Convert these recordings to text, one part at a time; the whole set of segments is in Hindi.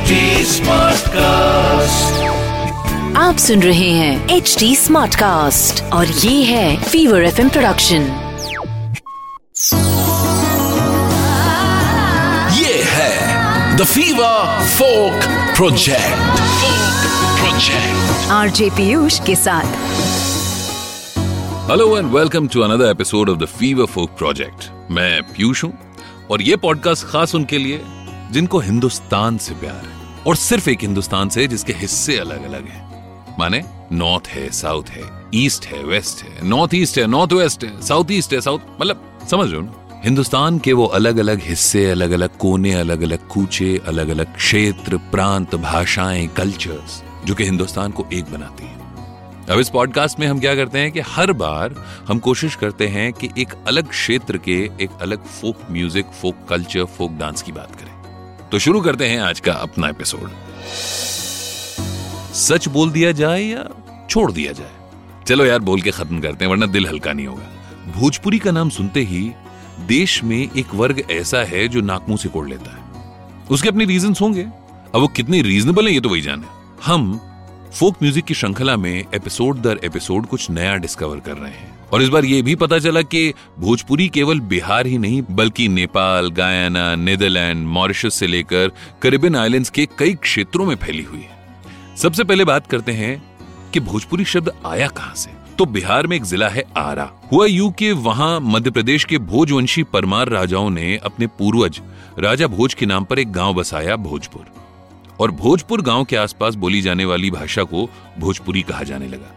HD Smartcast. आप सुन रहे हैं एच डी स्मार्ट कास्ट और ये है फीवर एफ़ प्रोडक्शन ये है the fever folk project project RJ Piyush के साथ। Hello and welcome to another episode of the fever folk project मैं पीयूष हूँ और ये पॉडकास्ट खास उनके लिए जिनको हिंदुस्तान से प्यार है, और सिर्फ़ एक हिंदुस्तान से, जिसके हिस्से अलग अलग हैं। माने नॉर्थ है साउथ है ईस्ट है वेस्ट है नॉर्थ ईस्ट है नॉर्थ वेस्ट है साउथ ईस्ट है साउथ मतलब समझ लो ना? हिंदुस्तान के वो अलग अलग हिस्से अलग अलग कोने अलग अलग कूचे अलग अलग क्षेत्र, प्रांत, भाषाएँ कल्चर्स जो कि हिंदुस्तान को एक बनाती है। अब इस पॉडकास्ट में हम क्या करते हैं कि हर बार हम कोशिश करते हैं कि एक अलग क्षेत्र के, एक अलग folk music folk culture folk dance की बात करें। तो शुरू करते हैं आज का अपना एपिसोड। सच बोल दिया जाए या छोड़ दिया जाए? चलो यार, बोल के खत्म करते हैं, वरना दिल हल्का नहीं होगा। भोजपुरी का नाम सुनते ही देश में एक वर्ग ऐसा है जो नाकमू से कोड़ लेता है। उसके अपने रीजन होंगे। अब वो कितने रीजनेबल है, ये तो वही जाने। हम फोक म्यूज़िक की श्रृंखला में एपिसोड दर एपिसोड कुछ नया डिस्कवर कर रहे हैं। और इस बार ये भी पता चला कि भोजपुरी केवल बिहार ही नहीं, बल्कि नेपाल, गायना, नीदरलैंड, मॉरिशस से लेकर करिबियन आइलैंड्स के कई क्षेत्रों में फैली हुई है। सबसे पहले बात करते हैं कि भोजपुरी शब्द आया कहाँ से? तो बिहार में एक जिला है आरा। हुआ यू के वहाँ मध्य प्रदेश के भोजवंशी परमार राजाओं ने अपने पूर्वज राजा भोज के नाम पर एक गाँव बसाया भोजपुर। और भोजपुर गाँव के आसपास बोली जाने वाली भाषा को भोजपुरी कहा जाने लगा।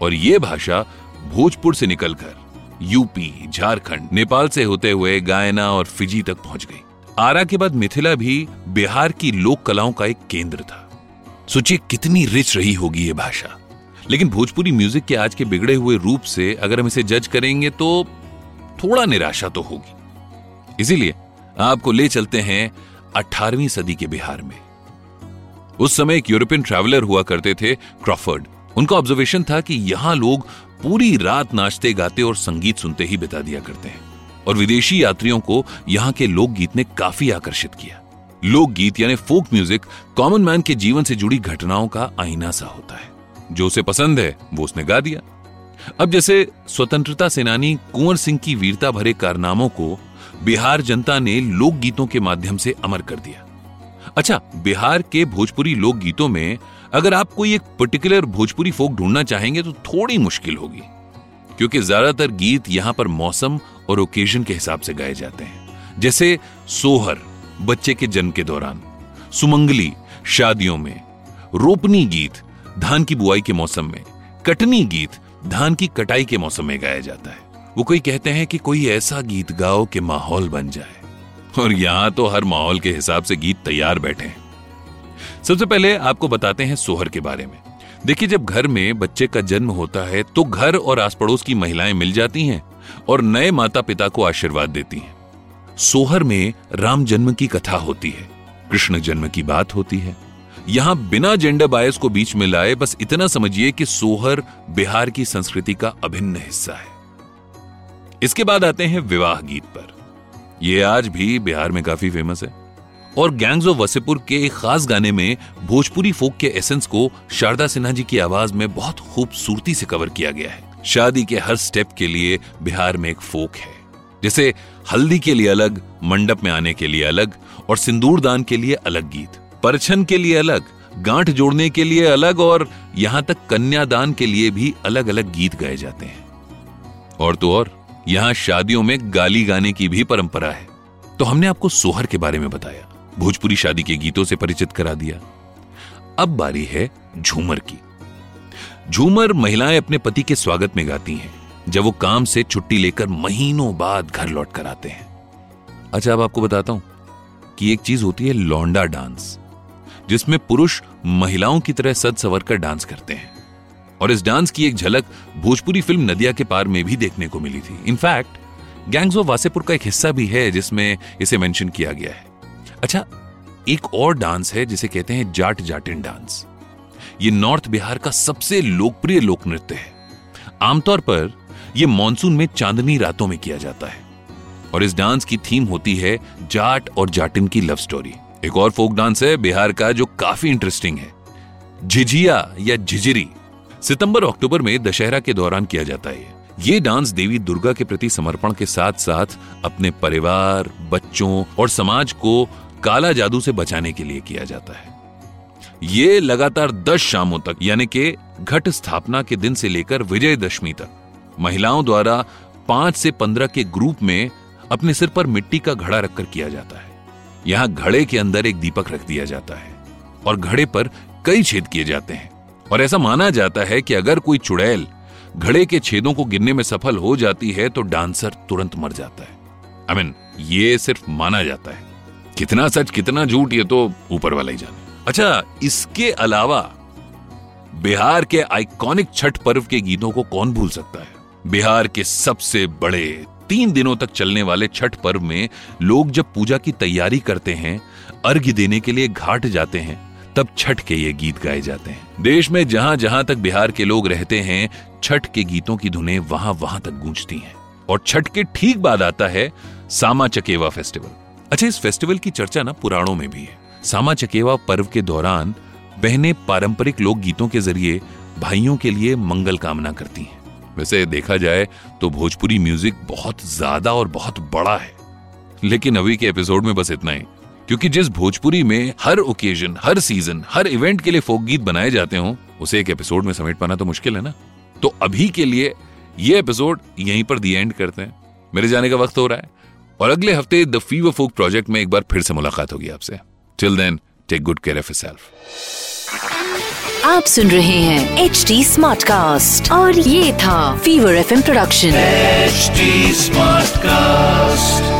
और यह भाषा भोजपुर से निकलकर यूपी, झारखंड, नेपाल से होते हुए गायना और फिजी तक पहुँच गई। आरा के बाद मिथिला भी बिहार की लोक कलाओं का एक केंद्र था। सोचिए कितनी रिच रही होगी ये भाषा। लेकिन भोजपुरी म्यूज़िक के आज के बिगड़े हुए रूप से अगर हम इसे जज करेंगे तो थोड़ा निराशा तो होगी। इसीलिए आपको ले चलते हैं 18वीं सदी के बिहार में। उस समय एक यूरोपियन ट्रैवलर हुआ करते थे, क्रॉफर्ड। उनका ऑब्जर्वेशन था कि यहाँ लोग पूरी रात नाचते गाते और संगीत सुनते ही बिता दिया करते हैं। और विदेशी यात्रियों को यहाँ के लोकगीत ने काफ़ी आकर्षित किया। लोकगीत यानी फोक म्यूज़िक कॉमन मैन के जीवन से जुड़ी घटनाओं का आईना सा होता है। जो उसे पसंद है, वो उसने गा दिया। अब जैसे स्वतंत्रता सेनानी कुंवर सिंह की वीरता भरे कारनामों को बिहार जनता ने लोकगीतों के माध्यम से अमर कर दिया। अच्छा बिहार के भोजपुरी लोकगीतों में अगर आप कोई एक पर्टिकुलर भोजपुरी फोक ढूंढना चाहेंगे तो थोड़ी मुश्किल होगी, क्योंकि ज़्यादातर गीत यहाँ पर मौसम और ओकेजन के हिसाब से गाए जाते हैं। जैसे सोहर, बच्चे के जन्म के दौरान, सुमंगली, शादियों में, रोपनी गीत, धान की बुआई के मौसम में, कटनी गीत, धान की कटाई के मौसम में गाया जाता है। वो कोई कहते हैं कि कोई ऐसा गीत गाओ कि माहौल बन जाए। और यहाँ तो हर माहौल के हिसाब से गीत तैयार बैठे हैं। सबसे पहले आपको बताते हैं सोहर के बारे में। देखिए, जब घर में बच्चे का जन्म होता है तो घर और आस पड़ोस की महिलाएँ मिल जाती हैं और नए माता पिता को आशीर्वाद देती हैं। सोहर में राम जन्म की कथा होती है, कृष्ण जन्म की बात होती है। यहाँ बिना जेंडर बायस को बीच में लाए बस इतना समझिए कि सोहर बिहार की संस्कृति का अभिन्न हिस्सा है। इसके बाद आते हैं विवाह गीत पर। यह आज भी बिहार में काफ़ी फ़ेमस है। और गैंग्स ऑफ़ वसीपुर के एक खास गाने में भोजपुरी फोक के एसेंस को शारदा सिन्हा जी की आवाज़ में बहुत खूबसूरती से कवर किया गया है। शादी के हर स्टेप के लिए बिहार में एक फोक है। जैसे हल्दी के लिए अलग, मंडप में आने के लिए अलग और सिंदूर दान के लिए अलग गीत, परछन के लिए अलग, गांठ जोड़ने के लिए अलग और यहाँ तक कन्यादान के लिए भी अलग अलग गीत गाए जाते हैं। और तो और, यहाँ शादियों में गाली गाने की भी परंपरा है। तो हमने आपको सोहर के बारे में बताया। भोजपुरी शादी के गीतों से परिचित करा दिया। अब बारी है झूमर की। झूमर महिलाएँ अपने पति के स्वागत में गाती हैं, जब वो काम से छुट्टी लेकर महीनों बाद घर लौट कर आते हैं। अच्छा अब आपको बताता हूँ कि एक चीज़ होती है, लौंडा डांस, जिसमें पुरुष महिलाओं की तरह सद सवर कर डांस करते हैं। और इस डांस की एक झलक भोजपुरी फ़िल्म नदिया के पार में भी देखने को मिली थी। इनफैक्ट गैंग्स ऑफ़ वासेपुर का एक हिस्सा भी है, जिसमें इसे मेंशन किया गया है। अच्छा एक और डांस है जिसे कहते हैं जाट जाटिन डांस। ये नॉर्थ बिहार का सबसे लोकप्रिय लोक नृत्य है। आमतौर पर यह मानसून में चांदनी रातों में किया जाता है। और इस डांस की थीम होती है जाट और जाटिन की लव स्टोरी। एक और फोक डांस है बिहार का जो काफ़ी इंटरेस्टिंग है। झिझिया या झिझिरी। सितंबर, अक्टूबर में दशहरा के दौरान किया जाता है। ये डांस देवी दुर्गा के प्रति समर्पण के साथ साथ अपने परिवार, बच्चों और समाज को काला जादू से बचाने के लिए किया जाता है। ये लगातार दस शामों तक यानी कि घट स्थापना के दिन से लेकर विजयदशमी तक महिलाओं द्वारा पाँच से पंद्रह के ग्रुप में अपने सिर पर मिट्टी का घड़ा रखकर किया जाता है। यहाँ घड़े के अंदर एक दीपक रख दिया जाता है और घड़े पर कई छेद किए जाते हैं। और ऐसा माना जाता है कि अगर कोई चुड़ैल घड़े के छेदों को गिरने में सफल हो जाती है तो डांसर तुरंत मर जाता है। आई I मीन mean, ये सिर्फ़ माना जाता है। कितना सच, कितना झूठ, ये तो ऊपर वाला ही जाने। अच्छा इसके अलावा बिहार के आइकॉनिक छठ पर्व के गीतों को कौन भूल सकता है? बिहार के सबसे बड़े तीन दिनों तक चलने वाले छठ पर्व में लोग जब पूजा की तैयारी करते हैं, अर्घ्य देने के लिए घाट जाते हैं, तब छठ के ये गीत गाए जाते हैं। देश में जहाँ जहाँ तक बिहार के लोग रहते हैं, छठ के गीतों की धुनें वहाँ वहाँ तक गूंजती हैं। और छठ के ठीक बाद आता है सामा चकेवा फेस्टिवल। अच्छा इस फेस्टिवल की चर्चा ना पुराणों में भी है। सामा चकेवा पर्व के दौरान बहनें पारंपरिक लोक गीतों के ज़रिए भाइयों के लिए मंगल कामना करती हैं। वैसे देखा जाए तो भोजपुरी म्यूज़िक बहुत ज़्यादा और बहुत बड़ा है। लेकिन अभी के एपिसोड में बस इतना ही। क्योंकि जिस भोजपुरी में हर ओकेजन, हर सीज़न, हर इवेंट के लिए फोक गीत बनाए जाते हो, उसे एक एपिसोड में समेट पाना तो मुश्किल है ना। तो अभी के लिए ये एपिसोड यहीं पर दी एंड करते हैं। मेरे जाने का वक्त हो रहा है। और अगले हफ़्ते द फीवर फोक प्रोजेक्ट में एक बार फिर से मुलाकात होगी आपसे। Till then take good care of self आप सुन रहे हैं एच डी स्मार्ट कास्ट और ये था fever F production H smart cast